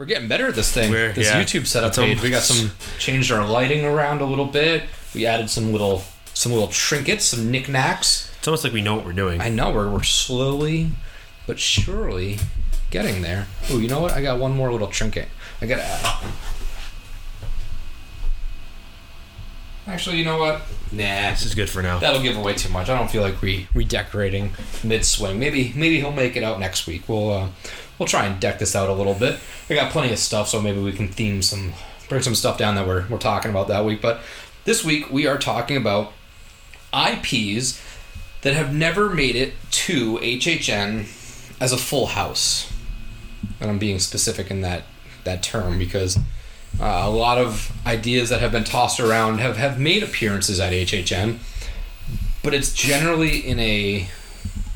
We're getting better at this thing. We're- this yeah. YouTube setup page. We got some changed our lighting around a little bit. We added some little some little trinkets, some knickknacks. It's almost like we know what we're doing. I know we're, we're slowly but surely getting there. Oh, you know what? I got one more little trinket. I got to Actually, you know what? Nah, this is good for now. that'll give away too much. I don't feel like re redecorating mid swing. Maybe maybe he'll make it out next week. We'll uh, we'll try and deck this out a little bit. I got plenty of stuff, so maybe we can theme some bring some stuff down that we're we're talking about that week. But this week we are talking about IPs that have never made it to HHN as a full house. And I'm being specific in that that term because uh, a lot of ideas that have been tossed around have, have made appearances at HHN, but it's generally in a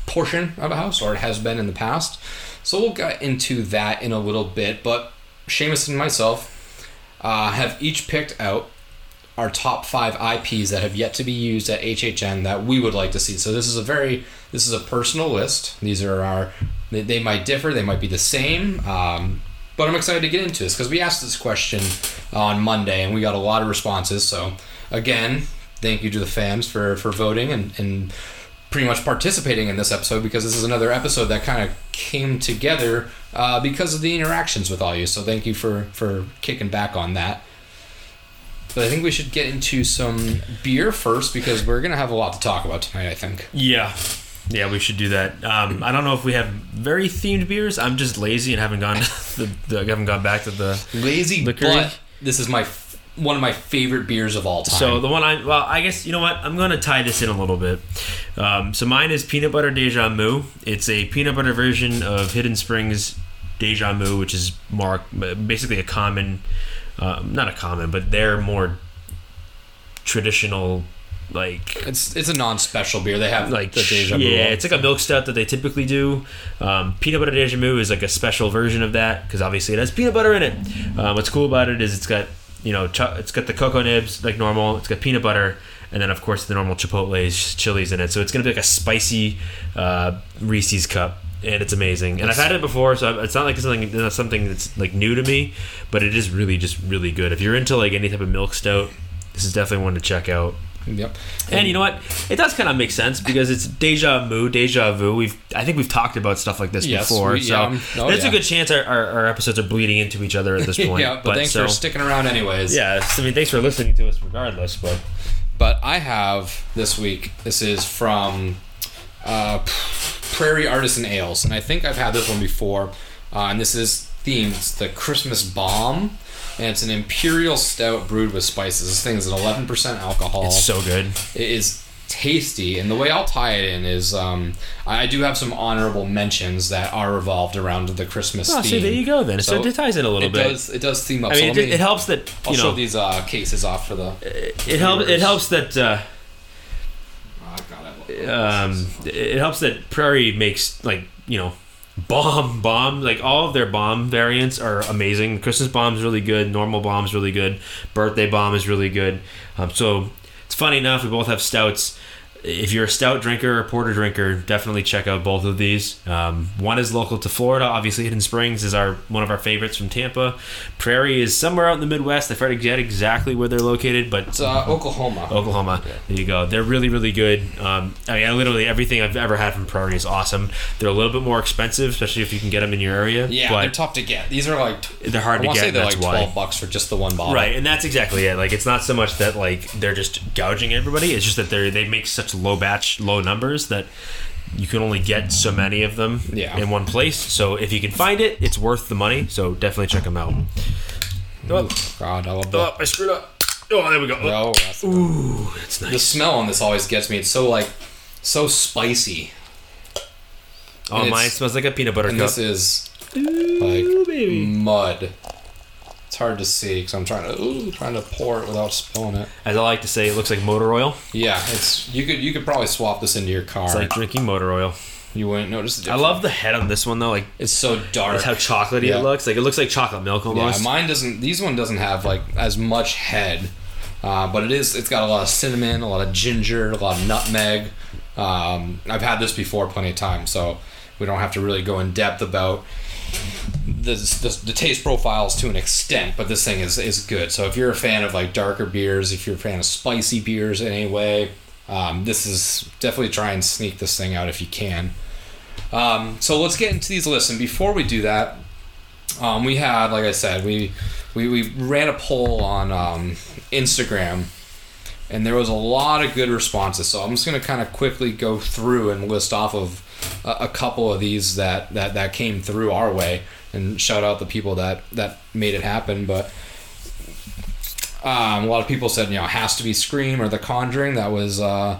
portion of a house, or it has been in the past. So we'll get into that in a little bit. But Shamus and myself uh, have each picked out our top five IPs that have yet to be used at HHN that we would like to see. So this is a very this is a personal list. These are our they, they might differ, they might be the same. Um, but I'm excited to get into this because we asked this question on Monday and we got a lot of responses. So again, thank you to the fans for for voting and and pretty much participating in this episode because this is another episode that kind of came together uh, because of the interactions with all you. So thank you for for kicking back on that. But I think we should get into some beer first because we're gonna have a lot to talk about tonight. I think. Yeah. Yeah, we should do that. Um, I don't know if we have very themed beers. I'm just lazy and haven't gone the, the, I haven't gone back to the Lazy, Liquor. but this is my one of my favorite beers of all time. So the one I well, I guess you know what I'm going to tie this in a little bit. Um, so mine is peanut butter deja moo. It's a peanut butter version of Hidden Springs deja moo, which is more basically a common, um, not a common, but they're more traditional like it's it's a non-special beer. They have like the deja vu. yeah, it's like a milk stout that they typically do. Um, peanut butter deja vu is like a special version of that because obviously it has peanut butter in it. Um, what's cool about it is it's got you know ch- it's got the cocoa nibs like normal. It's got peanut butter and then of course the normal chipotles chilies in it. So it's gonna be like a spicy uh, Reese's cup. And it's amazing, and I've had it before, so it's not like something something that's like new to me, but it is really just really good. If you're into like any type of milk stout, this is definitely one to check out. Yep. And you know what? It does kind of make sense because it's deja vu, deja vu. We've I think we've talked about stuff like this Yes, before, we- so yeah. Oh, it's yeah. a good chance our, our, our episodes are bleeding into each other at this point. yeah, but, thanks so, for sticking around anyways. Yeah, I mean, thanks for listening to us regardless. But But I have this week. This is from uh, Prairie Artisan Ales, and I think I've had this one before. Uh, and this is themed. It's the Christmas Bomb, and it's an imperial stout brewed with spices. This thing is an 11% alcohol. it's so good. It is tasty, and the way I'll tie it in is um, I do have some honorable mentions that are revolved around the Christmas Oh, theme. see, there you go. Then so, So it ties in a little it bit. does. It does theme up. I mean, let it, me- it helps that I'll you show know these uh, cases off for the. it helps. It helps that. Uh, Oh, God, um, it helps that Prairie makes like you know bomb bomb like all of their bomb variants are amazing. Christmas bomb's really good. Normal bomb's really good. Birthday bomb is really good. Um, so it's funny enough we both have stouts. If you're a stout drinker or porter drinker, definitely check out both of these. Um, one is local to Florida. Obviously, Hidden Springs is our one of our favorites from Tampa. Prairie is somewhere out in the Midwest. I forget exactly where they're located, but It's uh, Oklahoma. Oklahoma. There you go. They're really, really good. Um, I mean, literally everything I've ever had from Prairie is awesome. They're a little bit more expensive, especially if you can get them in your area. Yeah, but they're tough to get. These are like They're hard I to get, Say they're that's like why. twelve bucks for just the one bottle. Right, and that's exactly it. Like, it's not so much that like they're just gouging everybody. It's just that they they make such low batch, low numbers that you can only get so many of them Yeah. in one place. So if you can find it, it's worth the money. So definitely check them out. Oh, God, I love oh, that. oh, I screwed up. Oh, there we go. Oh, that's Ooh, that's nice. the smell on this always gets me. It's so like so spicy. Oh, and mine smells like a peanut butter And cup. this is like baby. mud. It's hard to see because I'm trying to ooh, trying to pour it without spilling it. As I like to say, it looks like motor oil. Yeah, it's you could you could probably swap this into your car. It's like drinking motor oil. you wouldn't notice the difference. I love the head on this one though. Like It's so dark. it's how chocolatey Yeah. it looks. Like it looks like chocolate milk almost. Yeah, mine doesn't. These one doesn't have like as much head, uh, but it is. It's got a lot of cinnamon, a lot of ginger, a lot of nutmeg. Um, I've had this before plenty of times, so we don't have to really go in depth about the, the, the taste profiles to an extent. But this thing is is good. So if you're a fan of like darker beers, if you're a fan of spicy beers in any way, um, this is definitely try and sneak this thing out if you can. Um, so let's get into these lists, and before we do that, um, we had, like I said, we we, we ran a poll on um, Instagram, and there was a lot of good responses. So I'm just gonna kind of quickly go through and list off of a, a couple of these that, that that came through our way, and shout out the people that that made it happen. But um, a lot of people said, you know, it has to be Scream or The Conjuring. That was. Uh,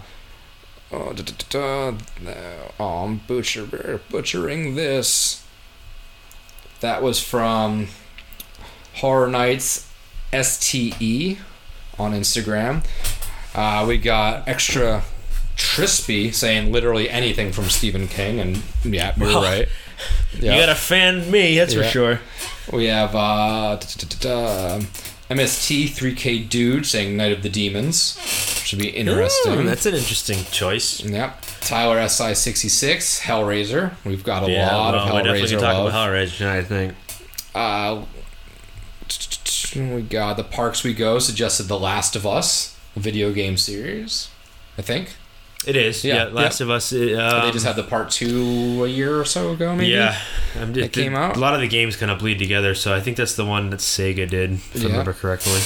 Oh, da, da, da, da. oh, I'm butcher, butchering this. That was from Horror Nights STE on Instagram. Uh, we got extra Trispy saying literally anything from Stephen King, and yeah, you're Well, right. You gotta fan me, that's Yeah. for sure. We have uh, MST 3K Dude saying Night of the Demons. Should be interesting. Ooh, that's an interesting choice. Yep. Tyler SI66, Hellraiser. We've got a yeah, lot well, of we're definitely Hellraiser talk love. about Hellraiser tonight. I think. Uh, we got the Parks We Go suggested The Last of Us, a video game series. I think It is. Yeah, Yeah, Last of Us. it, Um, they just had the part two a year or so ago. Maybe. Yeah, um, That came out? A lot of the games kind of bleed together, so I think that's the one that Sega did, if Yeah. I remember correctly.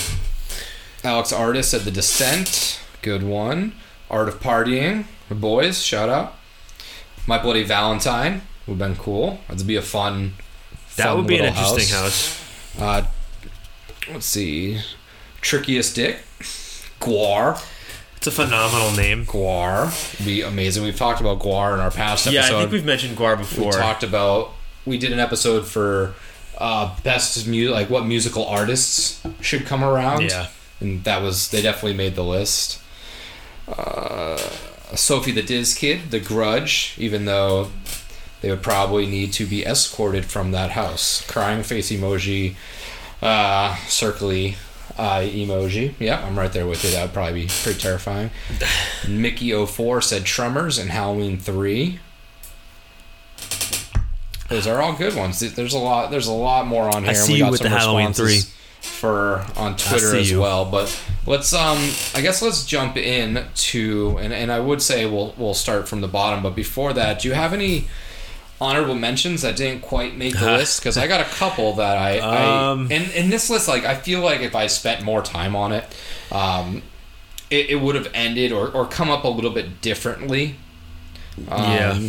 Alex Artist said The Descent. Good one. Art of Partying. The boys. Shout out. My Bloody Valentine would have been cool. That'd be a fun. That fun would be an interesting house. Uh, let's see. Trickiest Dick. GWAR. It's a phenomenal name. GWAR. Be amazing. We've talked about GWAR in our past episode. Yeah, I think we've mentioned GWAR before. we talked about. We did an episode for uh, best mu like what musical artists should come around. Yeah. and that was they definitely made the list. Uh, Sophie the Diz Kid, The Grudge, even though they would probably need to be escorted from that house. Crying face emoji, uh, circly uh, emoji. Yeah, I'm right there with you. That would probably be pretty terrifying. Mickey04 said Tremors and Halloween 3. Those are all good ones. There's a lot. There's a lot more on here. and see we you with some the Halloween three for on Twitter as you. well. But let's um, I guess let's jump in to and and I would say we'll we'll start from the bottom. But before that, do you have any honorable mentions that didn't quite make the list? Because I got a couple that I, I Um, and in this list, like I feel like if I spent more time on it, um, it, it would have ended or or come up a little bit differently. Um, Yeah.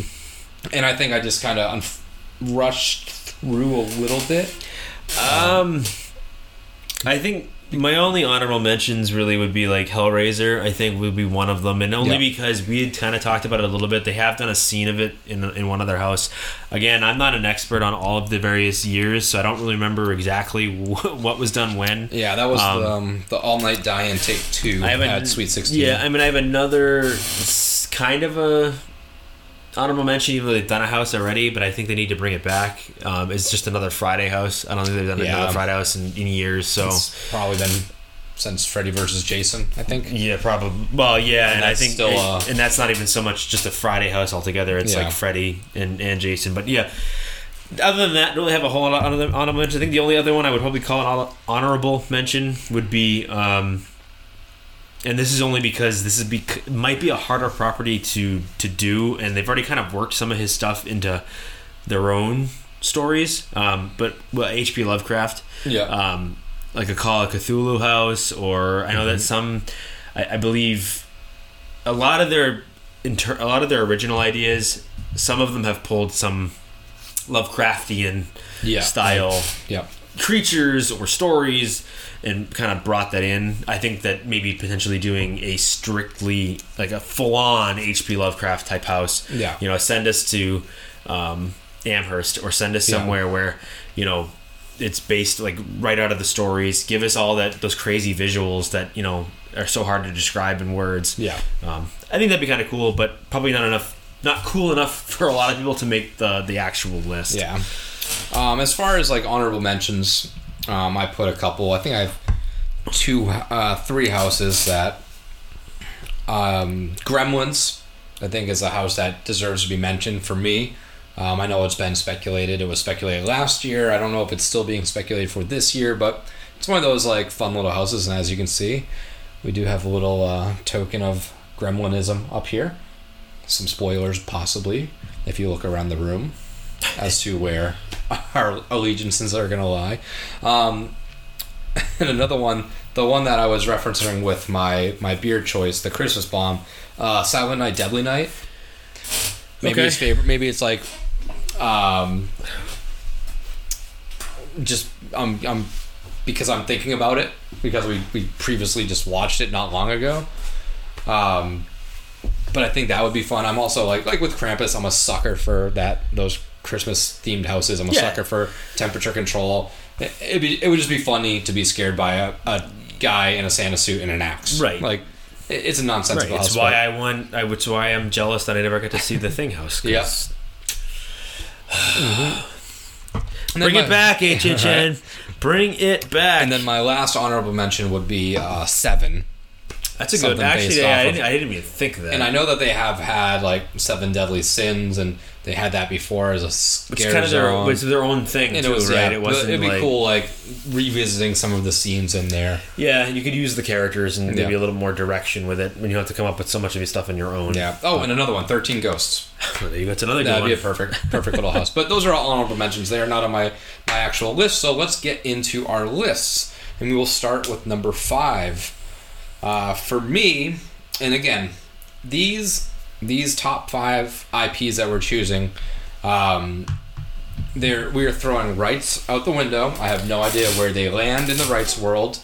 and I think I just kind of unf- rushed through a little bit. Um, I think my only honorable mentions really would be like Hellraiser. I think would be one of them, and only Yeah. because we had kind of talked about it a little bit. They have done a scene of it in in one of their house. Again, I'm not an expert on all of the various years, so I don't really remember exactly wh- what was done when. Yeah, that was Um, the, um, the All Night Die and Take Two I have at a, Sweet Sixteen. Yeah, I mean, I have another kind of a honorable mention, even though they've done a house already, but I think they need to bring it back. Um, it's just another Friday house. I don't think they've done Yeah. another Friday house in, in years. So it's probably been since Freddy versus Jason. I think. Yeah, probably. Well, yeah, and, I that's think, still, uh, and that's not even so much just a Friday house altogether. It's Yeah. like Freddy and, and Jason. But yeah, other than that, don't really have a whole lot of honor- honorable mentions. I think the only other one I would probably call an hon- honorable mention would be, um, and this is only because this is bec- might be a harder property to to do, and they've already kind of worked some of his stuff into their own stories. Um, but well, H.P. Lovecraft Yeah. um, like a Call of Cthulhu house, or I know that some, I, I believe, a lot of their inter- a lot of their original ideas, some of them have pulled some Lovecraftian Yeah. style Yeah. creatures or stories and kind of brought that in. I think that maybe potentially doing a strictly like a full on HP Lovecraft type house. Yeah. You know, send us to um, Amherst or send us Yeah. somewhere where, you know, it's based like right out of the stories. Give us all that those crazy visuals that, you know, are so hard to describe in words. Yeah. Um, I think that'd be kind of cool, but probably not enough not cool enough for a lot of people to make the the actual list. Yeah. Um, as far as like honorable mentions, um, I put a couple. I think I have two, uh, three houses that. Um, Gremlins, I think, is a house that deserves to be mentioned for me. Um, I know it's been speculated. It was speculated last year. I don't know if it's still being speculated for this year, but it's one of those like fun little houses. And as you can see, we do have a little uh, token of Gremlinism up here. Some spoilers, possibly, if you look around the room as to where our allegiances are going to lie. Um, and another one, the one that I was referencing with my my beer choice, the Christmas bomb, uh, Silent Night, Deadly Night. Maybe Okay. it's favorite. Maybe it's like, um, just I'm I'm because I'm thinking about it because we we previously just watched it not long ago. Um, but I think that would be fun. I'm also like like with Krampus, I'm a sucker for that those Christmas themed houses. I'm a Yeah. sucker for temperature control. It, it'd be, it would just be funny to be scared by a, a guy in a Santa suit and an axe. Right. Like it's a Right. nonsensical It's why I want. I which why I'm jealous that I never got to see the Thing House. 'cause- Yeah. Bring my- it back, HHN. Bring it back. And then my last honorable mention would be uh, Seven. that's a good. Actually, yeah, I didn't, I didn't even think of that. And I know that they have had like Seven Deadly Sins, and they had that before as a it's scare kind of their, zone. it's their own thing and too, it was right? yeah, it wasn't. It'd be like cool like revisiting some of the scenes in there. yeah, you could use the characters and maybe Yeah. a little more direction with it when you have to come up with so much of your stuff on your own. Yeah. Oh, and another one, Thirteen Ghosts. There you go. It's another good That'd one. be a perfect, perfect little house. But those are all honorable mentions. They are not on my my actual list. So let's get into our lists, and we will start with number five. Uh, for me, and again, these these top five IPs that we're choosing, um, they're we are throwing rights out the window. I have no idea where they land in the rights world.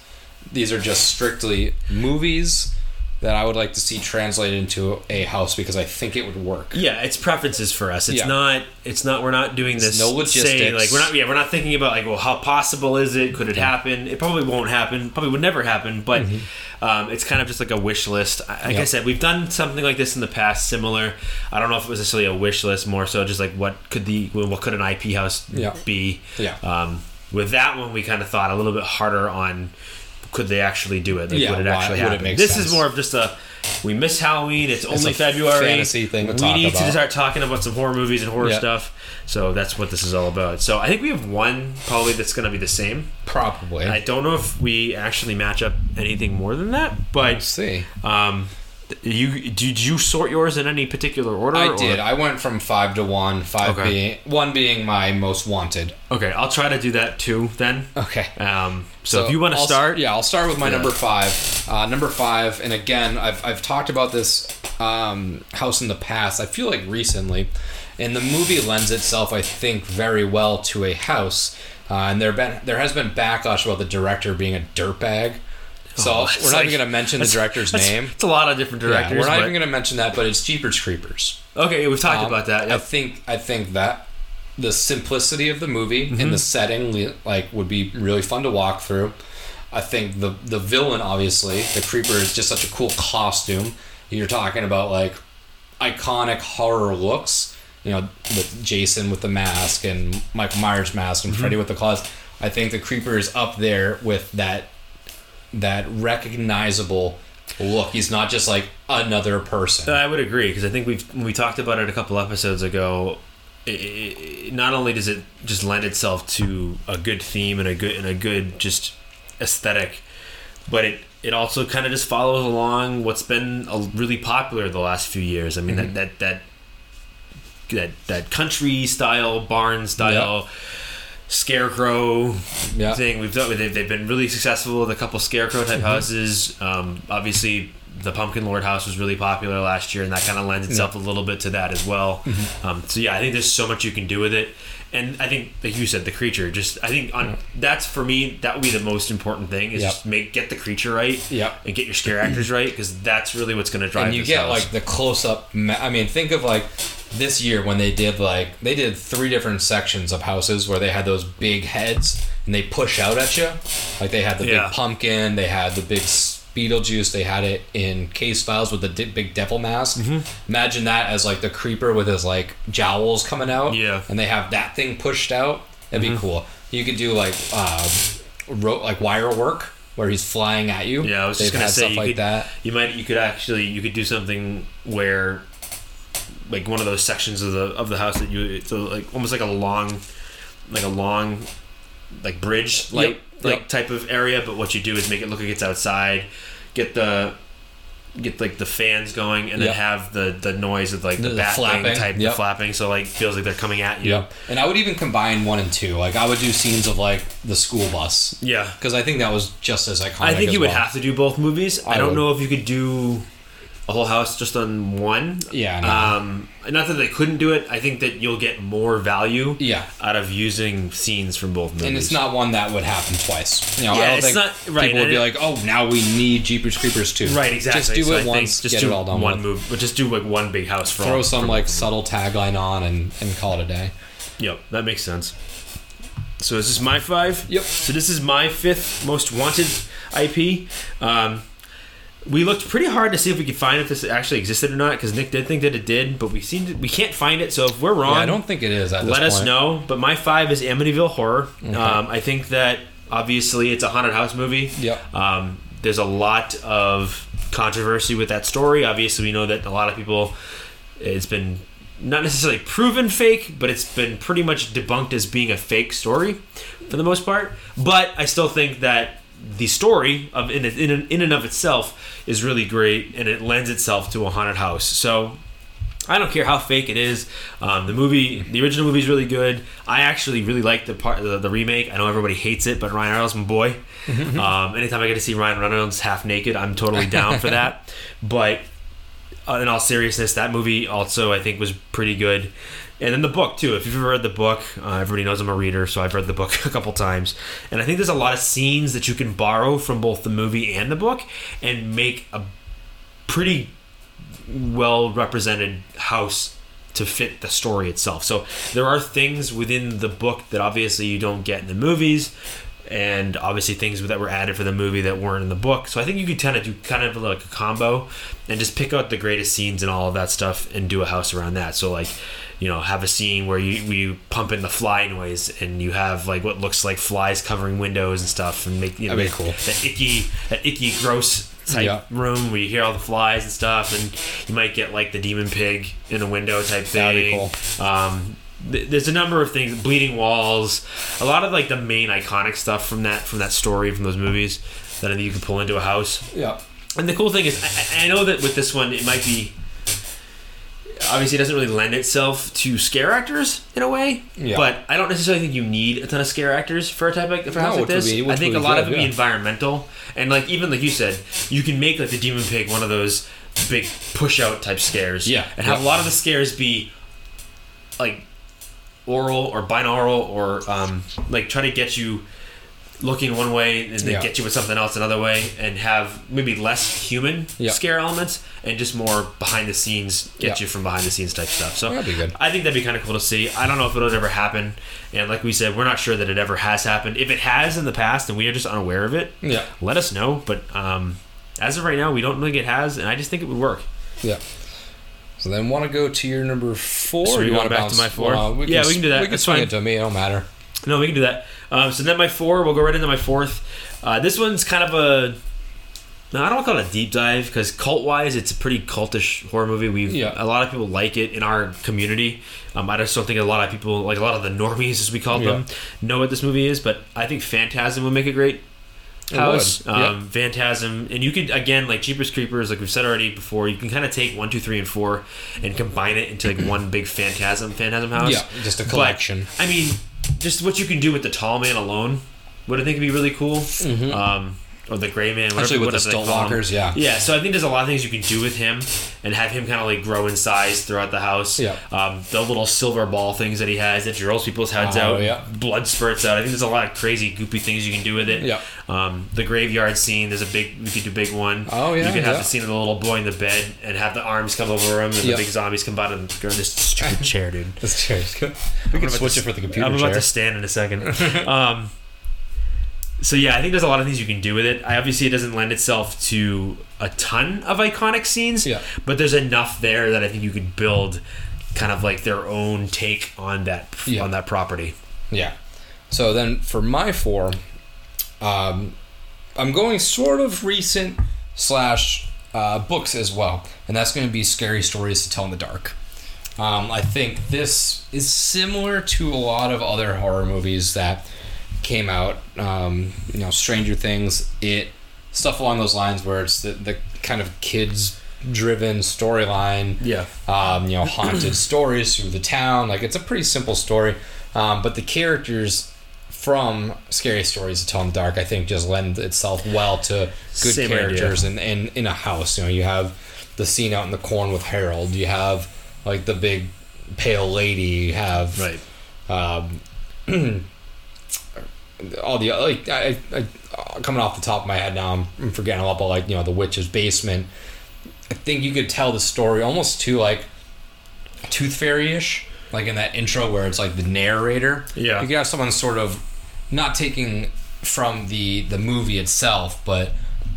These are just strictly movies that I would like to see translated into a house because I think it would work. Yeah, it's preferences for us. It's Yeah. not. It's not. We're not doing this. no saying, logistics. like we're not. Yeah, we're not thinking about like, well, how possible is it? Could it happen? It probably won't happen. Probably would never happen. But um, it's kind of just like a wish list. I- Like I Mm-hmm. Said, we've done something like this in the past, similar. I don't know if it was necessarily a wish list, more so just like what could the what could an IP house Yeah. be? Yeah. Um, with that one, we kind of thought a little bit harder on could they actually do it? Like, Yeah, would it why- actually would it happen? make this sense? is more of just a we miss Halloween. It's, only a February. fantasy thing we need about. to start talking about some horror movies and horror Yeah. stuff. So that's what this is all about. So I think we have one probably that's going to be the same. Probably. I don't know if we actually match up anything more than that, Let's but see. um, you did you sort yours in any particular order? I or- did. I went from five to one. Five Okay. being one being my most wanted. Okay, I'll try to do that too. Then. Okay. Um, so, if you want to start, yeah, I'll start with my Yeah. number five. Uh, number five, and again, I've, I've talked about this um, house in the past. I feel like recently, and the movie lends itself, I think, very well to a house. Uh, and there been there has been backlash about the director being a dirtbag. So Oh, we're not like- even going to mention the director's that's- name. It's a lot of different Yeah, directors. we're not but- even going to mention that, but it's Jeepers Creepers. okay, we've talked Um, about that. I think I think that the simplicity of the movie Mm-hmm. and the setting like would be really fun to walk through. I think the the villain obviously the creeper is just such a cool costume. You're talking about like iconic horror looks. You know, with Jason with the mask and Michael Myers mask Mm-hmm. and Freddy with the claws. I think the creeper is up there with that that recognizable look. He's not just like another person. I would agree because I think we've we talked about it a couple episodes ago. It, it, not only does it just lend itself to a good theme and a good and a good just aesthetic, but it it also kind of just follows along what's been a, really popular the last few years. I mean that mm-hmm. that that that that country style barn style scarecrow Yeah. thing we've done they've, they've been really successful with a couple scarecrow type houses um, obviously the pumpkin lord house was really popular last year and that kind of lends itself a little bit to that as well um, so yeah i think there's so much you can do with it and i think like you said the creature just i think on that's for me that would be the most important thing is Yep. just make get the creature right Yep. and get your scare actors right because that's really what's going to drive and you get house. like the close up. I mean, think of like this year when they did like they did three different sections of houses where they had those big heads and they push out at you. Like they had the Yeah. big pumpkin, they had the big Beetlejuice, they had it in case files with the di- big devil mask. Mm-hmm. Imagine that as like the creeper with his like jowls coming out. Yeah. Mm-hmm. and they have that thing pushed out. That'd be cool. You could do like uh, ro- like wire work where he's flying at you. Yeah, I was just They've gonna say stuff you like could, that. You might you could actually you could do something where like one of those sections of the of the house that you so like almost like a long like a long like bridge like Yep, like yep. type of area, but what you do is make it look like it's outside, get the get like the fans going and then have the the noise of like the, The- bat flapping, type yep. flapping so like feels like they're coming at you. Yep. And I would even combine one and two. Like I would do scenes of like the school bus Yeah. because I think that was just as iconic. I think you would have to do both movies. I, I don't would. know if you could do a whole house just on one. Yeah, no. Um, not that they couldn't do it. I think that you'll get more value. Yeah. Out of using scenes from both movies. And it's not one that would happen twice. You know, Yeah, I don't it's think not- right, people would be it- like, "Oh, now we need Jeepers Creepers too." right. Exactly. Just do So it think once, Just do it all done one with. move, but just do like one big house for Throw all- some for like subtle tagline on and and call it a day. Yep, that makes sense. So this is this my five? Yep. So this is my fifth most wanted IP. Um, we looked pretty hard to see if we could find if this actually existed or not because Nick did think that it did, but we seem to, we can't find it. So if we're wrong, Yeah, I don't think it is. At this let us point. know. But my five is Amityville Horror. Um, I think that obviously it's a haunted house movie. Yep. Um, there's a lot of controversy with that story. Obviously, we know that a lot of people. It's been not necessarily proven fake, but it's been pretty much debunked as being a fake story for the most part. But I still think that the story of in in, in and of itself is really great, and it lends itself to a haunted house. So I don't care how fake it is. Um, the movie, the original movie is really good. I actually really like the part, the, the remake. I know everybody hates it, but Ryan Reynolds, my boy. um, anytime I get to see Ryan Reynolds half naked, I'm totally down for that. But uh, in all seriousness, that movie also I think was pretty good. And then the book too. If you've ever read the book, uh, everybody knows I'm a reader, so I've read the book a couple times. And I think there's a lot of scenes that you can borrow from both the movie and the book and make a pretty well represented house to fit the story itself. So there are things within the book that obviously you don't get in the movies, and obviously things that were added for the movie that weren't in the book. So I think you could kind of do kind of like a combo and just pick out the greatest scenes and all of that stuff and do a house around that. So like. You know, have a scene where you you pump in the fly noise, and you have like what looks like flies covering windows and stuff, and make you know that- cool. that icky that icky gross type Yeah. room where you hear all the flies and stuff, and you might get like the demon pig in a window type thing. That'd be Um, th- there's a number of things, bleeding walls, a lot of like the main iconic stuff from that from that story from those movies that I think you can pull into a house. Yeah. And the cool thing is, I, I- know that with this one, it might be. Obviously, it doesn't really lend itself to scare actors in a way, Yeah. but I don't necessarily think you need a ton of scare actors for a type like for a No, house like this. be- I think a lot good, of it would be environmental, and like even like you said, you can make like the demon pig one of those big push out type scares, Yeah. and have Yeah. a lot of the scares be like oral or binaural or um, like try to get you looking one way and then Yeah. get you with something else another way and have maybe less human Yeah. scare elements and just more behind the scenes get Yeah. you from behind the scenes type stuff so That'd be good. i think that'd be kind of cool to see i don't know if it'll ever happen and like we said we're not sure that it ever has happened if it has in the past and we are just unaware of it Yeah. let us know but um, as of right now we don't think it has and i just think it would work Yeah. So then, want to go to your number four? So we you want back to my four? we Yeah, we can do that. We can That's swing fine. it to me. It don't matter. No, we can do that. Um, so then my four, we'll go right into my fourth. Uh, this one's kind of a No, I don't call it a deep dive because cult wise, it's a pretty cultish horror movie. We Yeah. a lot of people like it in our community. Um, I just don't think a lot of people, like a lot of the normies as we call Yeah. them, know what this movie is. But I think Phantasm would make a great house. Um, Phantasm, and you could again like Jeepers Creepers, like we've said already before. You can kind of take one, two, three, and four and combine it into like one big Phantasm Phantasm house. Yeah, just a But, collection. I mean, just what you can do with the Tall Man alone would I think would be really cool. Um, or the Gray Man, whatever, Especially with the whatever him. Stalkwalkers, yeah. Yeah, so I think there's a lot of things you can do with him and have him kind of like grow in size throughout the house. Yeah. Um, the little silver ball things that he has that rolls people's heads Oh, out. yeah. Blood spurts out. I think there's a lot of crazy, goopy things you can do with it. Yeah. Um, the graveyard scene, there's a big, we could do big one. Oh, yeah, You could have yeah. the scene of the little boy in the bed and have the arms come over him and Yeah. the big zombies come out and go this stupid chair, dude. This chair's good. We can switch it for the computer I'm about chair. to stand in a second. um, so yeah, I think there's a lot of things you can do with it. I obviously it doesn't lend itself to a ton of iconic scenes. Yeah. But there's enough there that I think you could build kind of like their own take on that Yeah. on that property. Yeah. So then for my four, um, I'm going sort of recent slash uh, books as well, and that's going to be scary stories to tell in the dark. Um, I think this is similar to a lot of other horror movies that came out. Um, you know, Stranger Things, It, stuff along those lines, where it's the, the kind of kids driven storyline Yeah. um, you know, haunted stories through the town. Like it's a pretty simple story, um, but the characters from Scary Stories to Tell in the Dark, I think, just lend itself well to good Same characters in, in in a house. You know, you have the scene out in the corn with Harold. You have like the big pale lady. You have Right. um, all the like I, I, coming off the top of my head now I'm, forgetting a lot about like you know the witch's basement I think you could tell the story almost to like Tooth Fairy ish like in that intro where it's like the narrator Yeah. you could have someone sort of not taking from the the movie itself but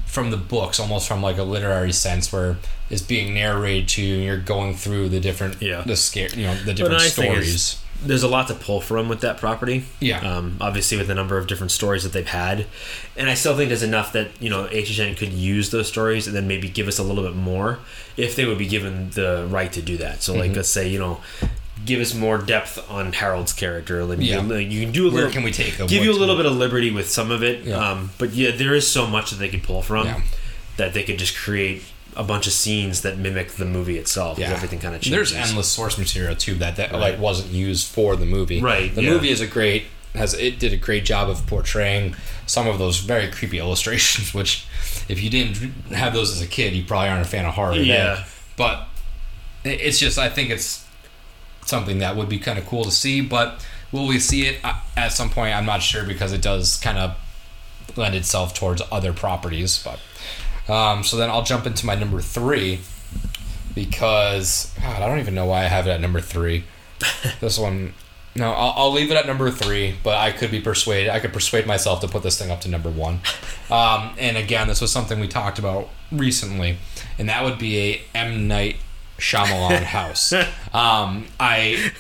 from the books almost from like a literary sense where it's being narrated to you and you're going through the different Yeah. the scare you know the different stories There's a lot to pull from with that property. Yeah. Um, obviously, with the number of different stories that they've had, and I still think there's enough that you know HHN could use those stories and then maybe give us a little bit more if they would be given the right to do that. So, Mm-hmm. like, let's say you know, give us more depth on Harold's character. Like, Yeah. you, can do a Where little. can we take 'em? Give you a little bit of liberty with some of it. Yeah. Um, but yeah, there is so much that they could pull from Yeah. that they could just create a bunch of scenes that mimic the movie itself. 'cause Everything kind of changes. There's endless source material too that that like wasn't used for the movie. Right, The yeah. movie is a great has it did a great job of portraying some of those very creepy illustrations. Which, if you didn't have those as a kid, you probably aren't a fan of horror. today. Yeah. But it's just I think it's something that would be kind of cool to see. But will we see it uh, at some point? I'm not sure because it does kind of lend itself towards other properties. But um, so then I'll jump into my number three because God, I don't even know why I have it at number three. this one, no, I'll, I'll leave it at number three. But I could be persuaded. I could persuade myself to put this thing up to number one. Um, and again, this was something we talked about recently, and that would be a M Night Shyamalan house. Um, I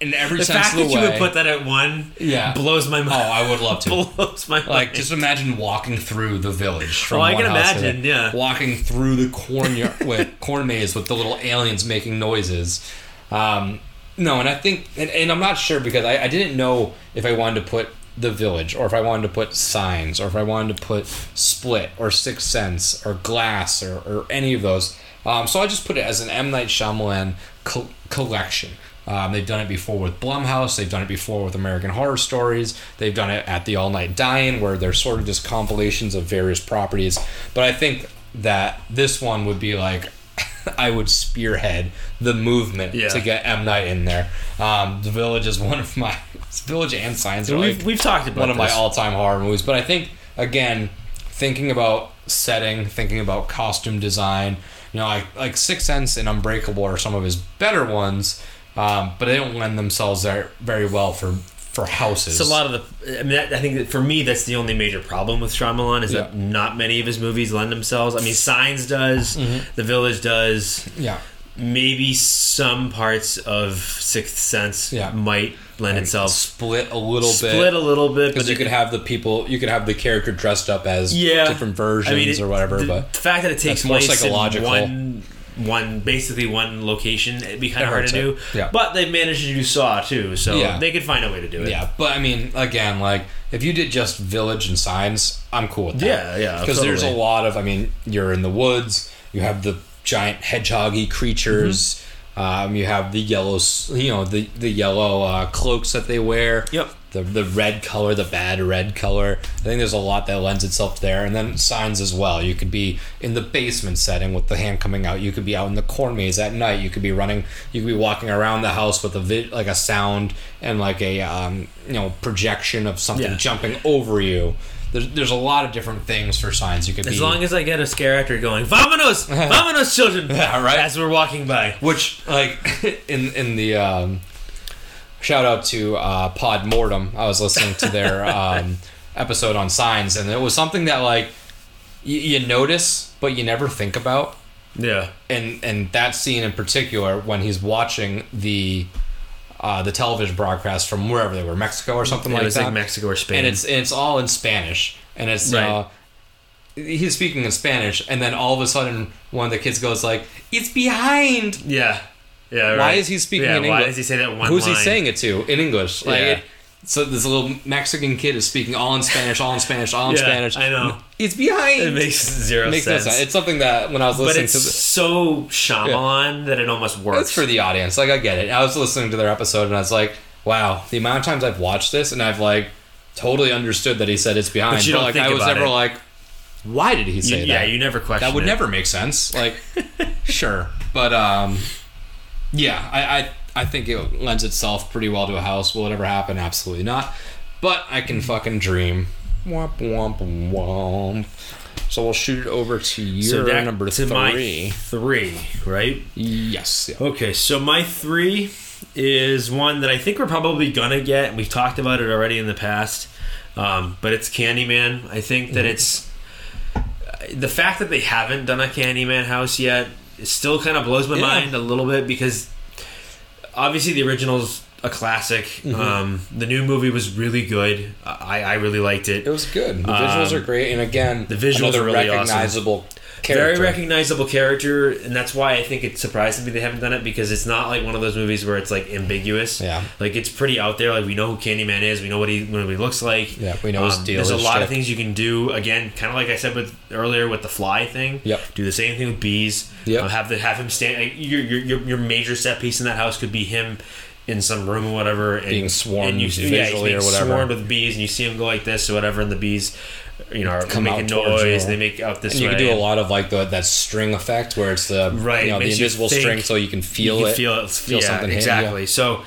in every the sense fact of the that you would put that at one, Yeah. blows my mind. oh. I would love to. blows my mind. Like, just imagine walking through the village. From Oh, I one can house to imagine, the- yeah. Walking through the corn with corn maze with the little aliens making noises. Um, no, and I think, and, and I'm not sure because I, I didn't know if I wanted to put the village or if I wanted to put signs or if I wanted to put Split or Sixth Sense or Glass or, or any of those. Um, so I just put it as an M Night Shyamalan col- collection. Um, they've done it before with Blumhouse. They've done it before with American Horror Stories. They've done it at the All Night Dying, where they're sort of just compilations of various properties. But I think that this one would be like I would spearhead the movement Yeah. to get M Night in there. Um, the Village is one of my Village and Signs are we've, like we've talked about one of my all-time horror movies. But I think again, thinking about setting, thinking about costume design, you know, like like Sixth Sense and Unbreakable are some of his better ones, um, but they don't lend themselves very very well for for houses. It's a lot of the. I mean, that, I think that for me, that's the only major problem with Shyamalan is that not many of his movies lend themselves. I mean, Signs does, Mm-hmm. The Village does. Yeah. maybe some parts of Sixth Sense Yeah. might lend itself split a little split bit split a little bit, because you could have the people, you could have the character dressed up as yeah different versions I mean, it- or whatever. The but the fact that it takes more psychological. in one one basically one location, it'd be kind of hard to do. Yeah. But they've managed to do Saw too, so Yeah. they could find a way to do it. Yeah, but I mean, again, like if you did just village and signs, I'm cool with that. Yeah, yeah, Because there's a lot of, I mean, you're in the woods. You have the giant hedgehoggy creatures. Mm-hmm. Um, you have the yellow, you know, the the yellow uh, cloaks that they wear. Yep. The the red color, the bad red color. I think there's a lot that lends itself there, and then signs as well. You could be in the basement setting with the hand coming out. You could be out in the corn maze at night. You could be running. You could be walking around the house with a vid, like a sound and like a um, you know projection of something Yeah. jumping over you. There's there's a lot of different things for signs. You could be. As be long as I get a scare actor going, "Vamonos, vamonos, children!" Yeah, right. As we're walking by. which like in in the um, shout out to uh, Pod Mortem. I was listening to their um, episode on signs, and it was something that like you, you notice, but you never think about. Yeah. And and that scene in particular, when he's watching the uh, the television broadcast from wherever they were, Mexico or something It like that, like Mexico or Spain. and it's and it's all in Spanish, and it's Right. uh, he's speaking in Spanish, and then all of a sudden one of the kids goes like, "It's behind." yeah. Yeah. Why is he speaking yeah, in English? Why does he say that one Who's he saying it to in English? Like, Yeah. it- so this little Mexican kid is speaking all in Spanish, all in Spanish, all in Yeah, Spanish. I know. It's behind. It makes zero Makes no sense. sense. It's something that when I was but listening it's to the, so Shyamalan that it almost works. it's for the audience. Like I get it. I was listening to their episode and I was like, wow, the amount of times I've watched this and I've like totally understood that he said it's behind. But you don't like think I was never it. like, why did he You- say yeah, that? you never question that would it. never make sense. Like, sure, but um, yeah, I, I I think it lends itself pretty well to a house. Will it ever happen? Absolutely not. But I can fucking dream. Womp womp womp. So we'll shoot it over to your so that, number to my three. three, right? Yes. Yeah. Okay, so my three is one that I think we're probably gonna get. We've talked about it already in the past, um, but it's Candyman. I think that it's the fact that they haven't done a Candyman house yet. It still kind of blows my Yeah. mind a little bit because obviously the original's a classic. Mm-hmm. Um, the new movie was really good. I, I really liked it. It was good. The visuals Um, are great, and again, the visuals are really awesome. Character. Very recognizable character, and that's why I think it surprised me they haven't done it because it's not like one of those movies where it's like ambiguous. Yeah. like it's pretty out there. Like we know who Candyman is, we know what he what he looks like. Um, Yeah, we know his deal, There's a lot of things you can do. Again, kind of like I said with earlier with the fly thing. Yep. Do the same thing with bees. Yep. Uh, have the have him stand. Like, your, your your your major set piece in that house could be him. In some room or whatever, and, Being swarmed and you, yeah, visually being or whatever. swarmed with bees, and you see him go like this or whatever, and the bees, you know, are Come making out noise. you. They make out this And you way. can do a lot of like the that string effect where it's the Right, you know, the invisible string, so you can feel you can it. feel it. feel yeah, something hit you. exactly. So,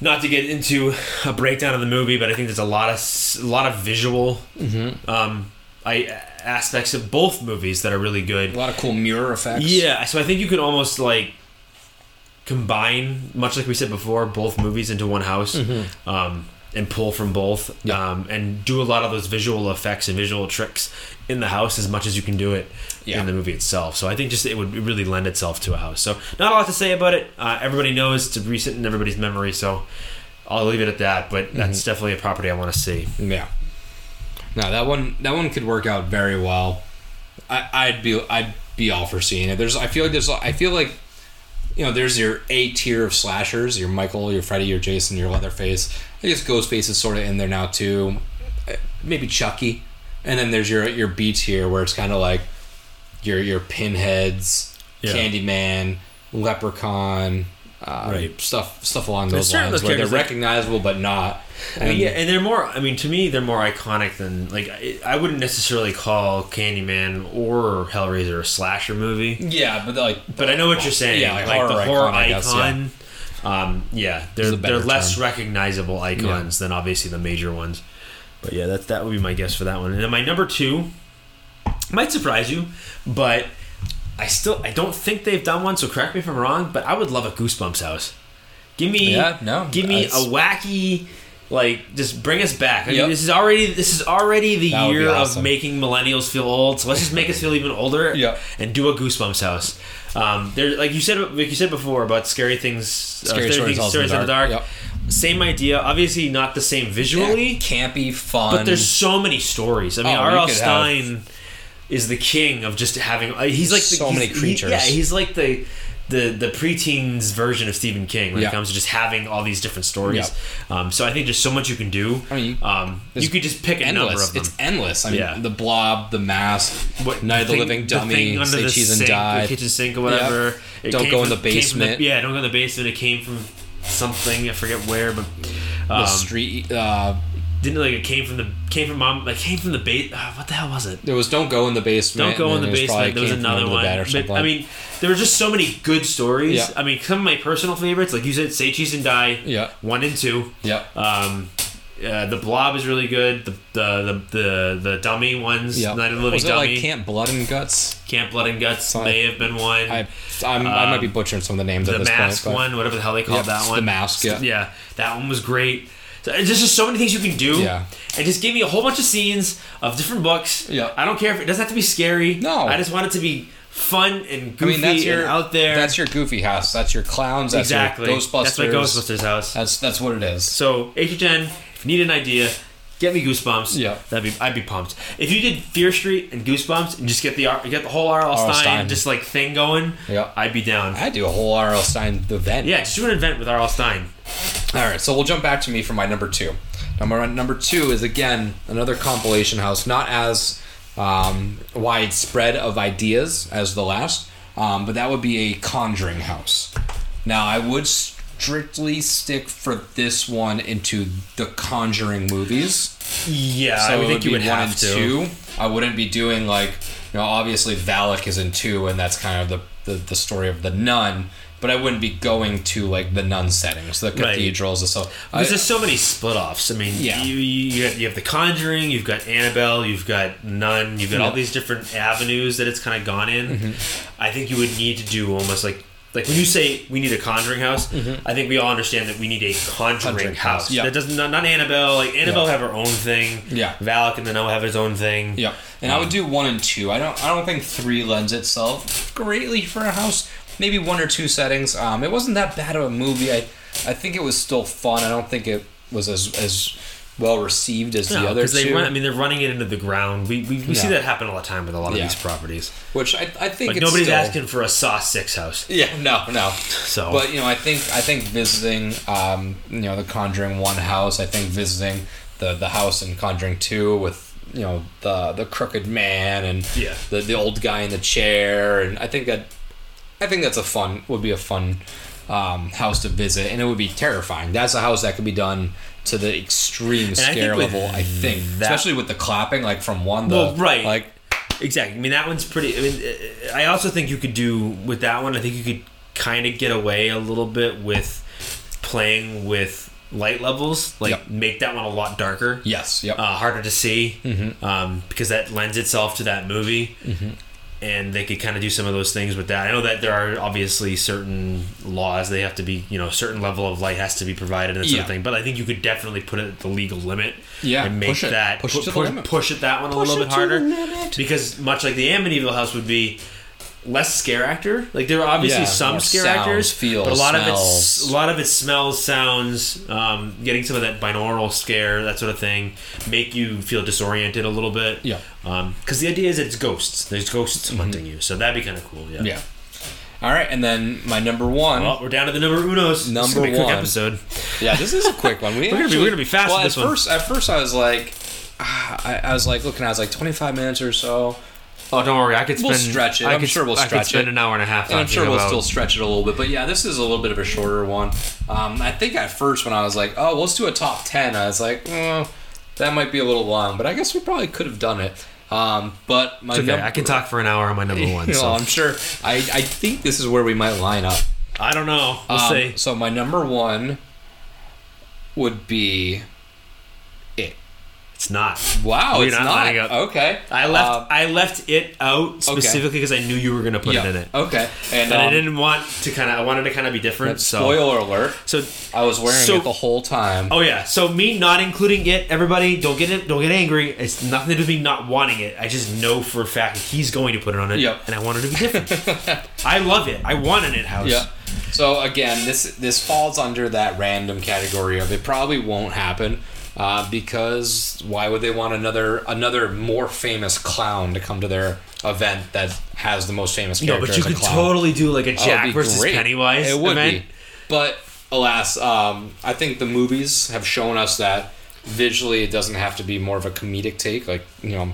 not to get into a breakdown of the movie, but I think there's a lot of a lot of visual Mm-hmm. um, I aspects of both movies that are really good. A lot of cool mirror effects. Yeah, so I think you could almost like combine, much like we said before, both movies into one house. Um, and pull from both. Yeah. um, and do a lot of those visual effects and visual tricks in the house as much as you can do it Yeah. in the movie itself. So I think just it would really lend itself to a house. So not a lot to say about it. Uh, everybody knows it's recent in everybody's memory, so I'll leave it at that. But that's Mm-hmm. definitely a property I want to see. Yeah. No, that one that one could work out very well. I, I'd be I'd be all for seeing it. There's I feel like there's I feel like you know there's your A tier of slashers, your Michael, your Freddy, your Jason, your Leatherface. I guess Ghostface is sort of in there now too. Uh, Maybe Chucky, and then there's your your B tier where it's kind of like your your Pinheads, Yeah. Candyman, Leprechaun. Uh, Right. stuff stuff along There's those certain lines where they're recognizable but not. I mean, yeah, and they're more. I mean, to me, they're more iconic than like I, I wouldn't necessarily call Candyman or Hellraiser a slasher movie. Yeah, but like, But I know what you're saying. Yeah, like like, horror the horror icon, I guess, yeah. Um, yeah, they're Is they're less term. recognizable icons than obviously the major ones. But yeah, that that would be my guess for that one. And then my number two might surprise you, but I still I don't think they've done one. So correct me if I'm wrong, but I would love a Goosebumps house. Give me Yeah, no, give me a wacky Like, just bring us back. I Yep. mean, this is already this is already the That year awesome. of making millennials feel old. So let's just make us feel even older. Yep. And do a Goosebumps house. Um, there, like you said, like you said before about scary things, uh, Scary Stories things, stories in the dark. Yep. Same idea. Obviously, not the same visually. Yeah, campy, fun. but there's so many stories. I mean, Oh, R.L. could have- Stine is the king of just having. uh, He's like the, So many he- creatures. yeah, he's like the the the preteens version of Stephen King when Yeah. it comes to just having all these different stories. Um, so I think there's so much you can do. I mean, you- um, you could just pick a number endless. of them. It's endless. I mean, Yeah. the Blob, the Mask, What- Night of the Living Dummy, under Say the Cheese and sink, Die. the kitchen sink or whatever. It Don't go in from- the came from basement. yeah, don't go in the basement. It came from something I forget where, but the um, street. Uh, didn't like it came from the came from mom like came from the bait. Uh, what the hell was it? there was Don't Go in the Basement. Don't go in the basement. There was another one. But. I mean, there were just so many good stories. Yeah. I mean, some of my personal favorites, like you said, Say Cheese and Die. Yeah. One and two. yeah. Um, uh, the Blob is really good. The the the the, the dummy ones. Yeah. Night of the Living was it Dummy. like Camp Blood and Guts? Camp Blood and Guts Something- may have been one. I I'm, I might be butchering some of the names Um, the mask one, whatever the hell they called Yeah, that one. the. Mask, yeah. yeah, that one was great. So there's just so many things you can do. Yeah. and just give me a whole bunch of scenes of different books. Yeah. I don't care if it doesn't have to be scary. No. I just want it to be fun and I goofy mean, that's your and out there. That's your Goofy house. That's your clowns. That's exactly. Your Ghostbusters. That's my Ghostbusters house. That's that's what it is. So HHN, if you need an idea, get me Goosebumps. Yeah. that'd be I'd be pumped. If you did Fear Street and Goosebumps and just get the R- get the whole R.L. Stine, Stine. just like thing going, Yeah. I'd be down. I'd do a whole R.L. Stine event. yeah, just do an event with R.L. Stine. All right, so we'll jump back to me for my number two. Number number two is again another compilation house, not as um, widespread of ideas as the last, um, but that would be a Conjuring house. Now, I would strictly stick for this one into the Conjuring movies. Yeah, So I would think you would one have and to. two. I wouldn't be doing like, you know, obviously Valak is in two, and that's kind of the, the, the story of the nun. But I wouldn't be going to like the nun settings, the Right. cathedrals, and so. I, Because there's so many split offs. I mean, Yeah. you, you, you, have, you have The Conjuring, you've got Annabelle, you've got Nun, you've got all Yeah. Mm-hmm. these different avenues that it's kind of gone in. I think you would need to do almost like. Like when you say we need a conjuring house, I think we all understand that we need a conjuring, Mm-hmm. Conjuring house. house, yeah. That doesn't not, not Annabelle. Like Annabelle Yeah. have her own thing. Yeah. Valak and the Nun have his own thing. yeah, and I would do one and two. I don't. I don't think three lends itself greatly for a house. Maybe one or two settings. Um, it wasn't that bad of a movie. I, I think it was still fun. I don't think it was as as well received as the No, other 'cause they two. run. I mean, they're running it into the ground. We we, we see that happen all the time with a lot of Yeah. these properties. which I, I think Like it's nobody's still, asking for a Saw Six house. Yeah, no, no. So, But you know, I think I think visiting, um, you know, the Conjuring One house. I think visiting the the house in Conjuring Two with you know the the crooked man and Yeah. the the old guy in the chair, and I think that I think that's a fun would be a fun um, house to visit, and it would be terrifying. That's a house that could be done to the extreme I scare with level. I think, that- especially with the clapping, like from one. The, Well, right. Like Exactly. I mean, that one's pretty. I mean, I also think you could do with that one. I think you could kind of get away a little bit with playing with light levels. Like Yep. make that one a lot darker, yes, yep, uh, harder to see, Mm-hmm. um, because that lends itself to that movie. And they could kind of do some of those things with that. I know that there are obviously certain laws. They have to be, you know, a certain level of light has to be provided and that sort Yeah. of thing. But I think you could definitely put it at the legal limit. Yeah, and make push it. that Push it pu- to the push, limit. push it that one a Push little it bit to harder the limit. because much like the Amityville house would be less scare actor. Like there are obviously Yeah, some scare sounds, actors, feels, but a lot of smells. it's a lot of it smells, sounds, um, getting some of that binaural scare, that sort of thing, make you feel disoriented a little bit. Yeah. Because the idea is that it's ghosts. There's ghosts hunting you, so that'd be kind of cool. Yeah. yeah. All right, and then my number one. Well, we're down to the number unos. Number gonna be a quick one. episode. Yeah, this is a quick one. We We're gonna be- we're gonna be fast Well, with this at one. first, at first, I was like, ah, I, I was like looking. I was like twenty five minutes or so, Oh, don't worry. I could We'll stretch it. I I'm could, sure we'll I could stretch spend it. an hour and a half. and I'm sure we'll about- still stretch it a little bit. But yeah, this is a little bit of a shorter one. Um, I think at first when I was like, oh, let's do a top ten, I was like, oh, that might be a little long. But I guess we probably could have done it. Um, but my It's okay. number, I can talk for an hour on my number one. well, So I'm sure. I, I think this is where we might line up. I don't know. We'll Um, see. So my number one would be it. It's not. Wow, We're it's not not. lining up. Okay. I left. Uh, I left it out specifically because I knew you were going to put yeah. it in it, Okay. And, and I um, didn't want to kind of. I wanted to kind of be different. So, Spoiler alert. so I was wearing So- it the whole time. Oh yeah. So me not including it, everybody don't get it, don't get angry. It's nothing to do with me not wanting it. I just know for a fact that he's going to put it on it, Yep. and I want it to be different. I love it. I want an it house. Yeah. So again, this this falls under that random category of it probably won't happen uh, because why would they want another another more famous clown to come to their event that has the most famous No, but you could clown? totally do like a Jack be versus great. Pennywise It would event. be, but alas, um, I think the movies have shown us that visually it doesn't have to be more of a comedic take. Like you know,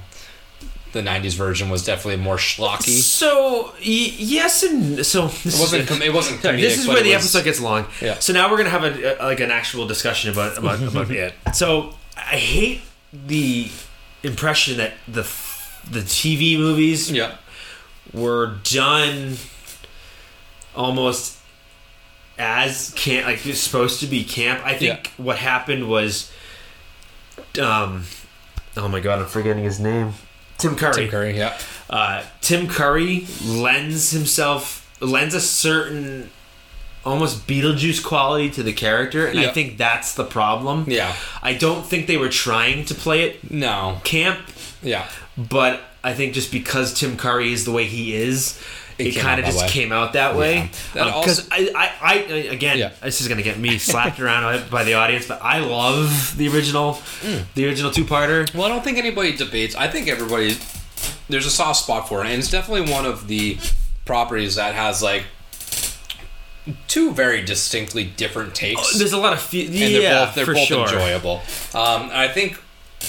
the '90s version was definitely more schlocky. So y- yes and so this It wasn't. Is, Com- it wasn't. Comedic, this is where the was- episode gets long. Yeah. So now we're gonna have a, a like an actual discussion about about about it. So I hate the impression that the the TV movies Yeah. were done almost as camp like it's supposed to be camp. I think what happened was um oh my god, I'm forgetting his name. Tim Curry. Tim Curry. Yeah. Uh, Tim Curry lends himself lends a certain almost Beetlejuice quality to the character, and I think that's the problem. Yeah. I don't think they were trying to play it No. camp, Yeah. but I think just because Tim Curry is the way he is, It it, kind of just way. came out that way. Because also- I, I, I, again, Yeah. this is gonna get me slapped around by the audience, but I love the original, Mm. the original two-parter. Well, I don't think anybody debates. I think everybody there's a soft spot for it, and it's definitely one of the properties that has like two very distinctly different takes. There's a lot of fe- and yeah, they're both they're both sure. enjoyable. Um, I think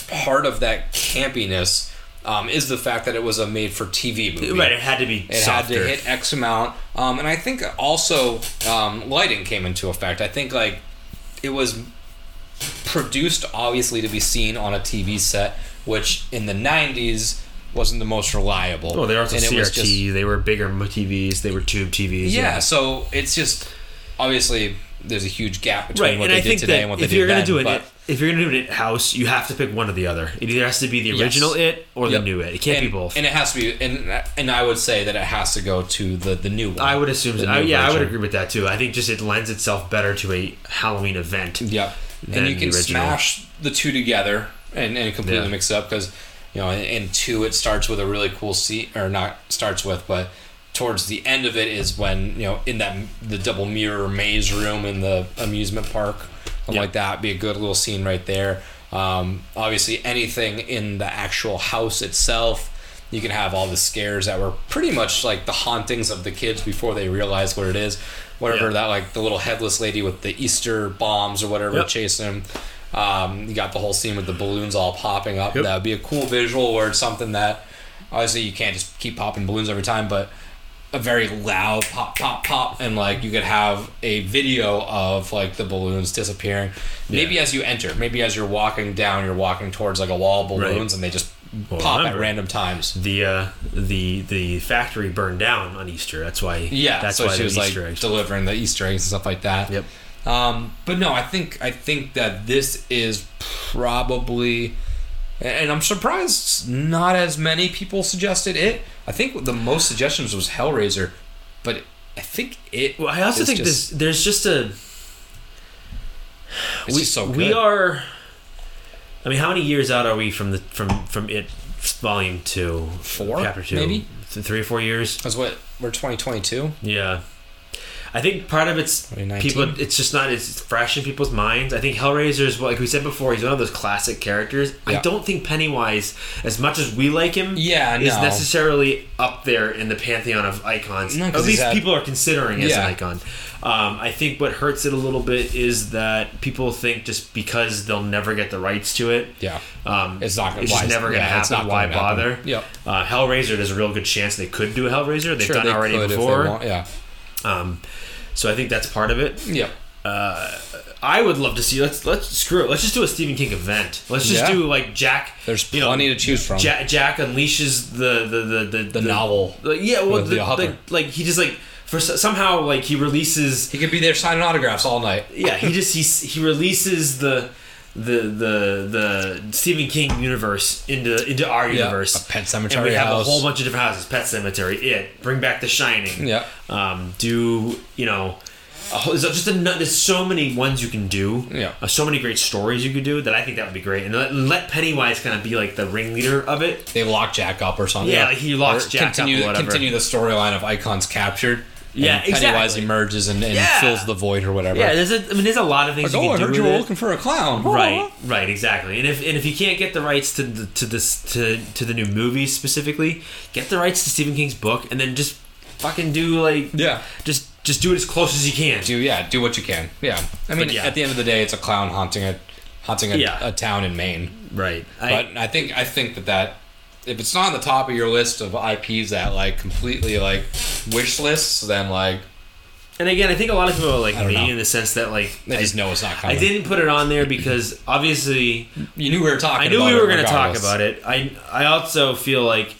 part of that campiness um, is the fact that it was a made-for-TV movie. Right, it had to be It softer. had to hit X amount, um, and I think also um, lighting came into effect. I think like it was produced obviously to be seen on a TV set, which in the '90s wasn't the most reliable. Oh, they were also And CRT. just- they were bigger TVs. They were tube TVs. yeah, so it's just obviously there's a huge gap between right. what And they I did today and what they if did then, do it, but- if you're gonna do it house, you have to pick one or the other. It either has to be the Yes. original it or the new it. It can't and, be both. And it has to be, and and I would say that it has to go to the the new one. I would assume. The I, yeah, I would agree with that too. I think just it lends itself better to a Halloween event. Yep. than And you can original. smash the two together and, and completely Yeah. mix it up because, you know, in, in two it starts with a really cool scene, or not starts with, but towards the end of it is when, you know, in that the double mirror maze room in the amusement park, something Yeah. like that, be a good little scene right there. Um, obviously, anything in the actual house itself. You can have all the scares that were pretty much like the hauntings of the kids before they realize what it is. Whatever Yeah. that like the little headless lady with the Easter bombs or whatever Yep. chasing him. Um, you got the whole scene with the balloons all popping up. Yep. That would be a cool visual or something that obviously you can't just keep popping balloons every time, but a very loud pop, pop, pop, and like you could have a video of like the balloons disappearing. Maybe Yeah. as you enter, maybe as you're walking down, you're walking towards like a wall of balloons, Right. and they just Well, pop remember, at random times. The uh, the the factory burned down on Easter. That's why. Yeah, that's so why she was Easter like eggs. delivering the Easter eggs and stuff like that. Yep. Um, but no, I think I think that this is probably, and I'm surprised not as many people suggested it. I think the most suggestions was Hellraiser, but I think it. Well, I also think just- this, there's just a It's we, just so we are. I mean, how many years out are we from the from from it volume two, Four, chapter two, maybe? Three or four years? That's what we're 2022. Yeah. I think part of it's 2019. people. It's just not. It's fresh in people's minds. I think Hellraiser is like we said before. He's one of those classic characters. I don't think Pennywise, as much as we like him, Yeah, is no. necessarily up there in the pantheon of icons. No, At least had- people are considering as an icon. Um, I think what hurts it a little bit is that people think just because they'll never get the rights to it, Yeah. um, It's not gonna- It's just never going to yeah, happen. not Why happen. bother? Yep. Uh, Hellraiser, there's a real good chance they could do a Hellraiser. They've Sure, done they it already could if they before. Yeah. Um, so I think that's part of it. Yep. Uh, I would love to see. Let's let's screw it. Let's just do a Stephen King event. Let's just Yeah. do like Jack. There's you know, plenty to choose from. Jack, Jack unleashes the the the the, The novel Like, yeah, well, the, the like, like he just like for somehow like he releases. He could be there signing autographs all night. Yeah, he just he he releases the the the the Stephen King universe into into our Yeah, universe. a Pet and Sematary we have house. a whole bunch of different houses. Pet Sematary, it. Bring back The Shining. Yeah. Um, do you know? Whole, there's just a, there's so many ones you can do. Yeah. Uh, so many great stories you could do that I think that would be great, and let, let Pennywise kind of be like the ringleader of it. They lock Jack up or something. Yeah, like he locks Or Jack up continue, whatever. Continue the storyline of icons captured. Yeah, and Pennywise exactly. emerges and, and Yeah. fills the void or whatever. Yeah, there's a I mean there's a lot of things Like, you oh, can I do heard you with were it. looking for a clown. Right, right, exactly. And if and if you can't get the rights to the, to this to to the new movie specifically, get the rights to Stephen King's book, and then just fucking do like Yeah. just just do it as close as you can. Do yeah, do what you can. Yeah. I mean, yeah. at the end of the day, it's a clown haunting a haunting a, Yeah. a town in Maine. Right. I, But I think I think that that if it's not on the top of your list of IPs that like completely like wish lists, then like and again, I think a lot of people are like I me in the sense that like they I, just know it's not coming. I didn't put it on there because obviously You knew we were talking. I knew we were going to talk about it. I I also feel like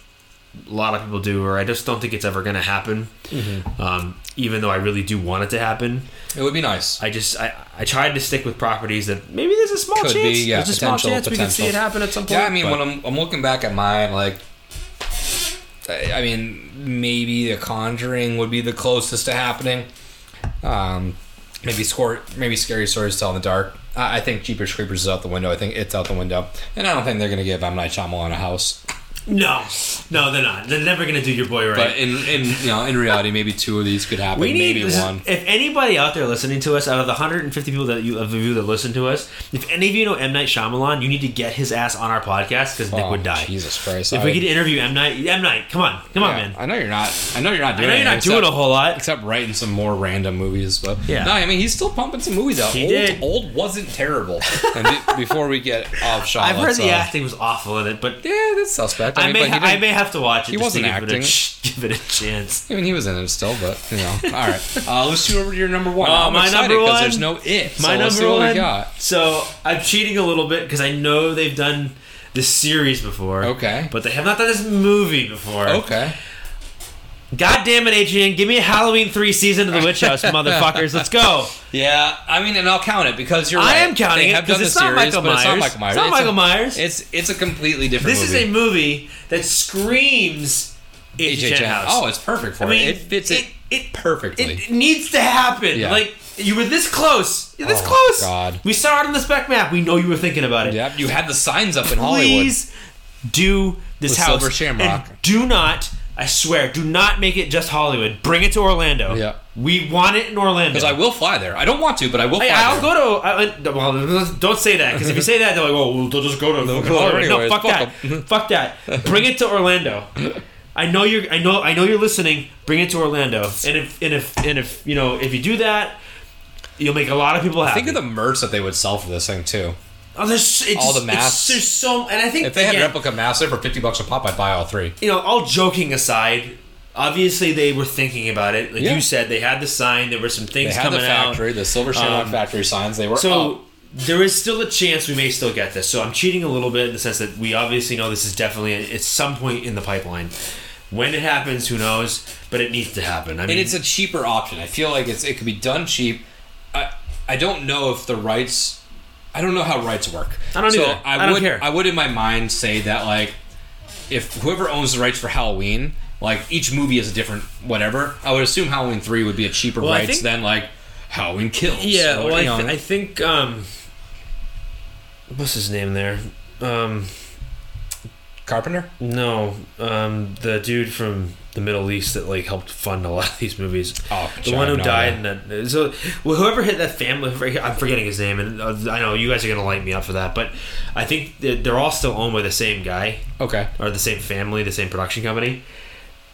a lot of people do, or I just don't think it's ever going to happen. Mm-hmm. Um, even though I really do want it to happen, It would be nice. I just I, I tried to stick with properties that maybe there's a small Could chance. be, yeah, there's a small potential, chance we could see it happen at some point. Yeah, I mean, but- when I'm, I'm looking back at mine, like, I mean, maybe The Conjuring would be the closest to happening. Um, maybe score, maybe Scary Stories to Tell in the Dark. I, I think Jeepers Creepers is out the window. I think it's out the window, and I don't think they're gonna give M Night Shyamalan a house. No, no, they're not. They're never going to do your boy right. But in, in you know in reality, maybe two of these could happen. we need maybe one. If anybody out there listening to us, out of the 150 people that you of you that listen to us, if any of you know M Night Shyamalan, you need to get his ass on our podcast because Nick Oh, would die. Jesus Christ! If I- we could interview M Night, M Night, come on, come on, man. I know you're not. I know you're not I doing. know you're not anything doing a whole lot. except writing some more random movies. But Yeah. no, I mean he's still pumping some movies out. He old, did. old wasn't terrible. and be- before we get off shot, I've heard the uh, acting was awful in it, but Yeah, that's suspect. I, I mean, may ha- I may have to watch it. he wasn't give It a, acting. give it a chance. I mean, he was in it still, but you know. All right, uh, let's do over to your number one. Uh, I'm my excited number one- There's no it. My so let's see number what one. we got. So I'm cheating a little bit because I know they've done this series before. Okay. But they have not done this movie before. Okay. God damn it, Adrian! Give me a Halloween three season of the Witch House, motherfuckers. Let's go. Yeah, I mean, and I'll count it because you're I right. am counting they it because the it's not Michael Myers. It's not Michael Myers. It's not Michael a, Myers. It's it's a completely different. This movie. is a movie that screams HHN House. Oh, it's perfect for I mean, it. It fits it, it- perfectly. It needs to happen. Yeah. Like you were this close. You're this Oh, close. God. We saw it on the spec map. We know you were thinking about it. yeah, you had the signs up in Hollywood. Please do this With house. Silver Shamrock. And do not. I swear, do not make it just Hollywood. Bring it to Orlando. Yeah. We want it in Orlando. Because I will fly there. I don't want to, but I will fly Hey, I'll there. go to. I, well, don't say that because if you say that, they're like, "Oh, well, they'll just go to fucking go Hollywood." No, fuck Fuck that. fuck that. Bring it to Orlando. I know you're. I know. I know you're listening. Bring it to Orlando. And if and if and if you know if you do that, you'll make a lot of people happy. Think of the merch that they would sell for this thing too. Oh, there's it's, all the it's- masks. there's so, and I think If they had again, replica masks there for fifty bucks a pop, I'd buy all three. you know, all joking aside, obviously they were thinking about it. Like Yeah. you said, they had the sign. There were some They things had coming the out. factory, the Silver Shamrock Um, factory signs. They were So up. there is still a chance we may still get this. So I'm cheating a little bit in the sense that we obviously know this is definitely at some point in the pipeline. When it happens, who knows? But it needs to happen. I mean, and it's a cheaper option. I feel like it's it could be done cheap. I I don't know if the rights. I don't know how rights work. I don't so either. I, I don't would, care. I would in my mind say that like if whoever owns the rights for Halloween, like each movie is a different whatever. I would assume Halloween three would be a cheaper Well, rights think- than like Halloween Kills. yeah. Well, I, th- I think um, what's his name there? Um, Carpenter. no, um, the dude from the Middle East that like helped fund a lot of these movies. Oh, the one who died in that. So, well, whoever hit that family, I'm forgetting his name, and uh, I know you guys are gonna light me up for that, but I think they're all still owned by the same guy Okay. or the same family, the same production company.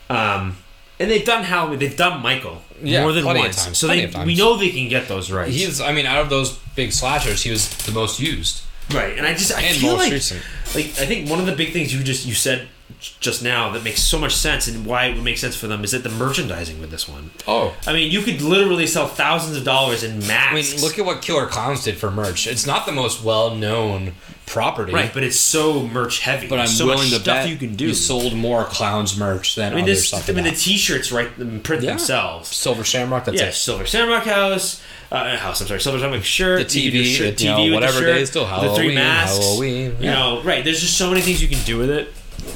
Um, and they've done Halloween, they've done Michael Yeah, more than once, times, so they we know they can get those rights, He's. I mean, out of those big slashers, he was the most used right? And I just I and feel most like recent. Like I think one of the big things you just you said just now that makes so much sense and why it would make sense for them is that the merchandising with this one. Oh. I mean, you could literally sell thousands of dollars in max. I masks. mean, look at what Killer Clowns did for merch. It's not the most well-known property. Right, but it's so merch heavy. But I'm so willing much to stuff bet you can do. You sold more clowns merch than I mean, other this. stuff. I mean, the. T-shirts right them print Yeah. themselves. Silver Shamrock. That's yeah, it. Silver Shamrock House, uh, house. I'm sorry, Silver Shamrock shirt. The you can do TV, shirt, know, TV with whatever the shirt, is still the three Halloween, masks. Halloween, You know, right? There's just so many things you can do with it.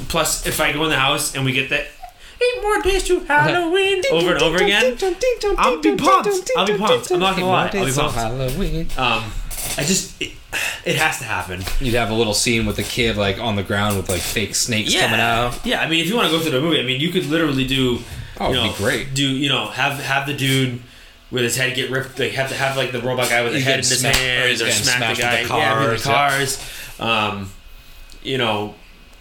Plus, if I go in the house and we get that eight more days to Halloween over and over again, I'll be pumped. I'll be pumped. I'm not gonna lie. I'll be pumped. Halloween. Um, I just it, it has to happen. You'd have a little scene with the kid like on the ground with like fake snakes coming out. Yeah, I mean, if you want to go through the movie, I mean, you could literally do. Oh, you know, be great. Do you know have have the dude with his head get ripped? Like have to have like the robot guy with the He's head in his smacked- or hands he's or smack the guy with the yeah, with the cars, cars. Um, you know,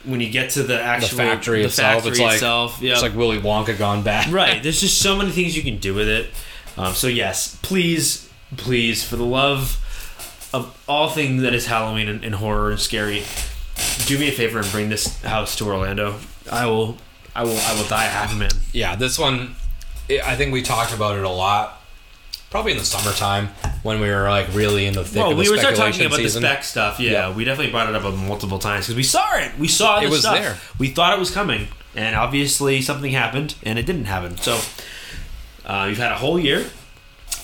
when you get to the The actual factory the itself. factory it's like itself, yeah, it's like Willy Wonka gone bad. right. There's just so many things you can do with it. Um, so yes, please, please, for the love of all things that is Halloween and, and horror and scary, do me a favor and bring this house to Orlando. I will, I will, I will die a happy man. Yeah, this one, I think we talked about it a lot. Probably in the summertime when we were like really in the thick Well, of the we were start talking about season. the spec stuff. Yeah, Yeah. we definitely brought it up multiple times because we saw it. We saw It was stuff. there. We thought it was coming, and obviously something happened, and it didn't happen. So uh, you've had a whole year.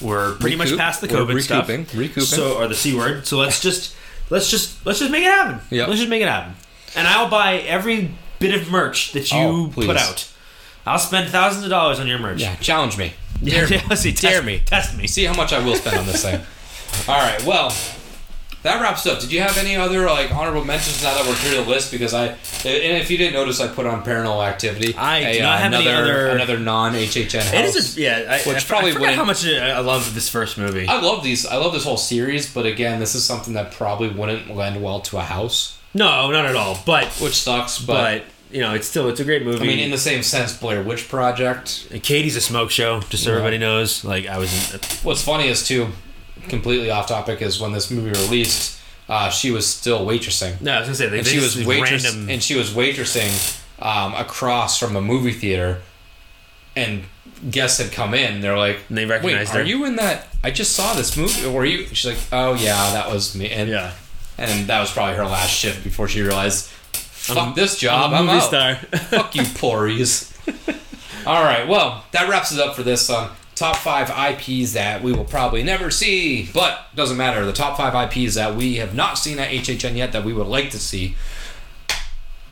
We're pretty much past the COVID stuff. recouping. Recouping. So or the c word. So let's just let's just let's just make it happen. Yeah. Let's just make it happen. And I'll buy every bit of merch that you Oh, put out. I'll spend thousands of dollars on your merch. Yeah, challenge me. Dare me. see, Dare test- me. Test me. See how much I will spend on this thing. All right. Well, that wraps up. Did you have any other like honorable mentions now that we're through the list? Because I, and if you didn't notice, I put on Paranormal Activity. I do not uh, have any other- another non HHN house. It is a, yeah, I, Which I, probably I forgot how much I I love this first movie. I love these. I love this whole series, but again, this is something that probably wouldn't lend well to a house, No, not at all. But which sucks. But, but you know, it's still it's a great movie. I mean, in the same sense, Blair Witch Project. And Katie's a smoke show, just so Yeah. everybody knows. Like I was in, What's funny is too, completely off topic, is when this movie released, uh, she was still waitressing. no, I was gonna say they, and they she was waitress, random. and she was waitressing um, across from a movie theater, and guests had come in. They're like, And they "Wait, recognized are you in that? I just saw this movie. Were you?" She's like, "Oh yeah, that was me." And yeah, and that was probably her last shift before she realized, "Fuck this job, I'm a movie out." star. Fuck you, Pories. All right, well, that wraps it up for this um, top five IPs that we will probably never see, but doesn't matter. The top five IPs that we have not seen at HHN yet that we would like to see.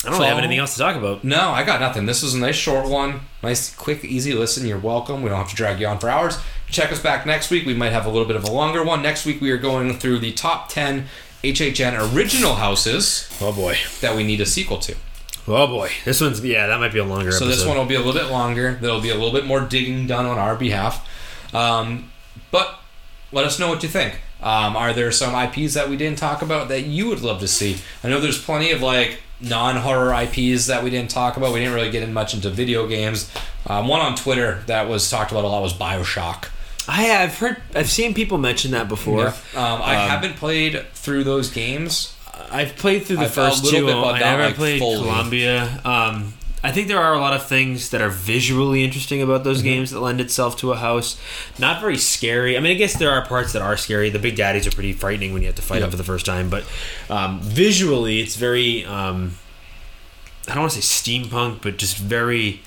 I don't really have anything else to talk about. No, I got nothing. This was a nice short one. Nice, quick, easy listen. You're welcome. We don't have to drag you on for hours. Check us back next week. We might have a little bit of a longer one. Next week, we are going through the top 10 HHN original houses Oh boy, that we need a sequel to. oh boy, this one's yeah, that might be a longer. So this one will be a little bit longer. There'll be a little bit more digging done on our behalf. Um, but let us know what you think. Um, are there some IPs that we didn't talk about that you would love to see? I know there's plenty of like non-horror IPs that we didn't talk about. We didn't really get in much into video games. Um, one on Twitter that was talked about a lot was Bioshock. I have heard, I've seen people mention that before. Um, I haven't played through those games. I've played through the I've first two. I never like, played fully. Columbia. Um, I think there are a lot of things that are visually interesting about those Mm-hmm. games that lend itself to a house. Not very scary. I mean, I guess there are parts that are scary. The Big Daddies are pretty frightening when you have to fight Yeah. them for the first time. But um, visually, it's very. Um, I don't want to say steampunk, but just very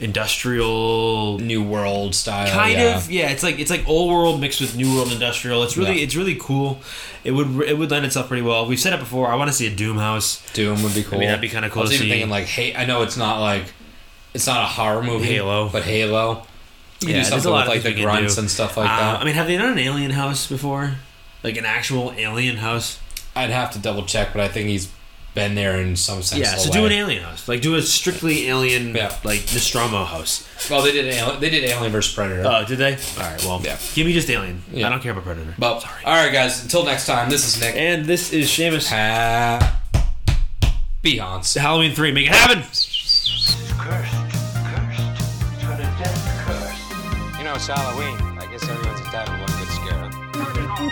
industrial New World style. kind yeah. of yeah it's like it's like old world mixed with new world industrial it's really Yeah. it's really cool it would it would lend itself pretty well we've said it before i want to see a doom house Doom would be cool. i mean that'd be kinda cool I was even see. thinking like, hey, I know it's not like, it's not a horror movie. Halo. but Halo. You Yeah, do there's a something lot with of like the things we can grunts and stuff like Uh, that. i mean have they done an alien house before like an actual alien house I'd have to double check, but I think he's been there in some sense. yeah so the do an alien house like do a strictly alien Yeah. like nostromo house Well, they did. Alien, they did Alien vs Predator. oh did they all right well Yeah. give me just alien Yeah. i don't care about predator but sorry all right, guys. Until next time. This is Nick. and this is Shamus. Ha- Beyonce. halloween 3 make it happen Cursed. Cursed. It's got a death curse. You know, it's Halloween. I guess everyone's entitled to one good scare. And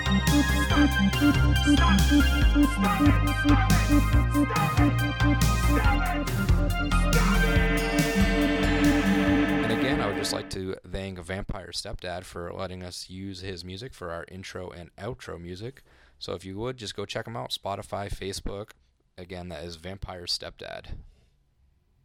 again, I would just like to thank Vampire Stepdad for letting us use his music for our intro and outro music. So if you would, just go check him out. Spotify, Facebook. Again, that is Vampire Stepdad.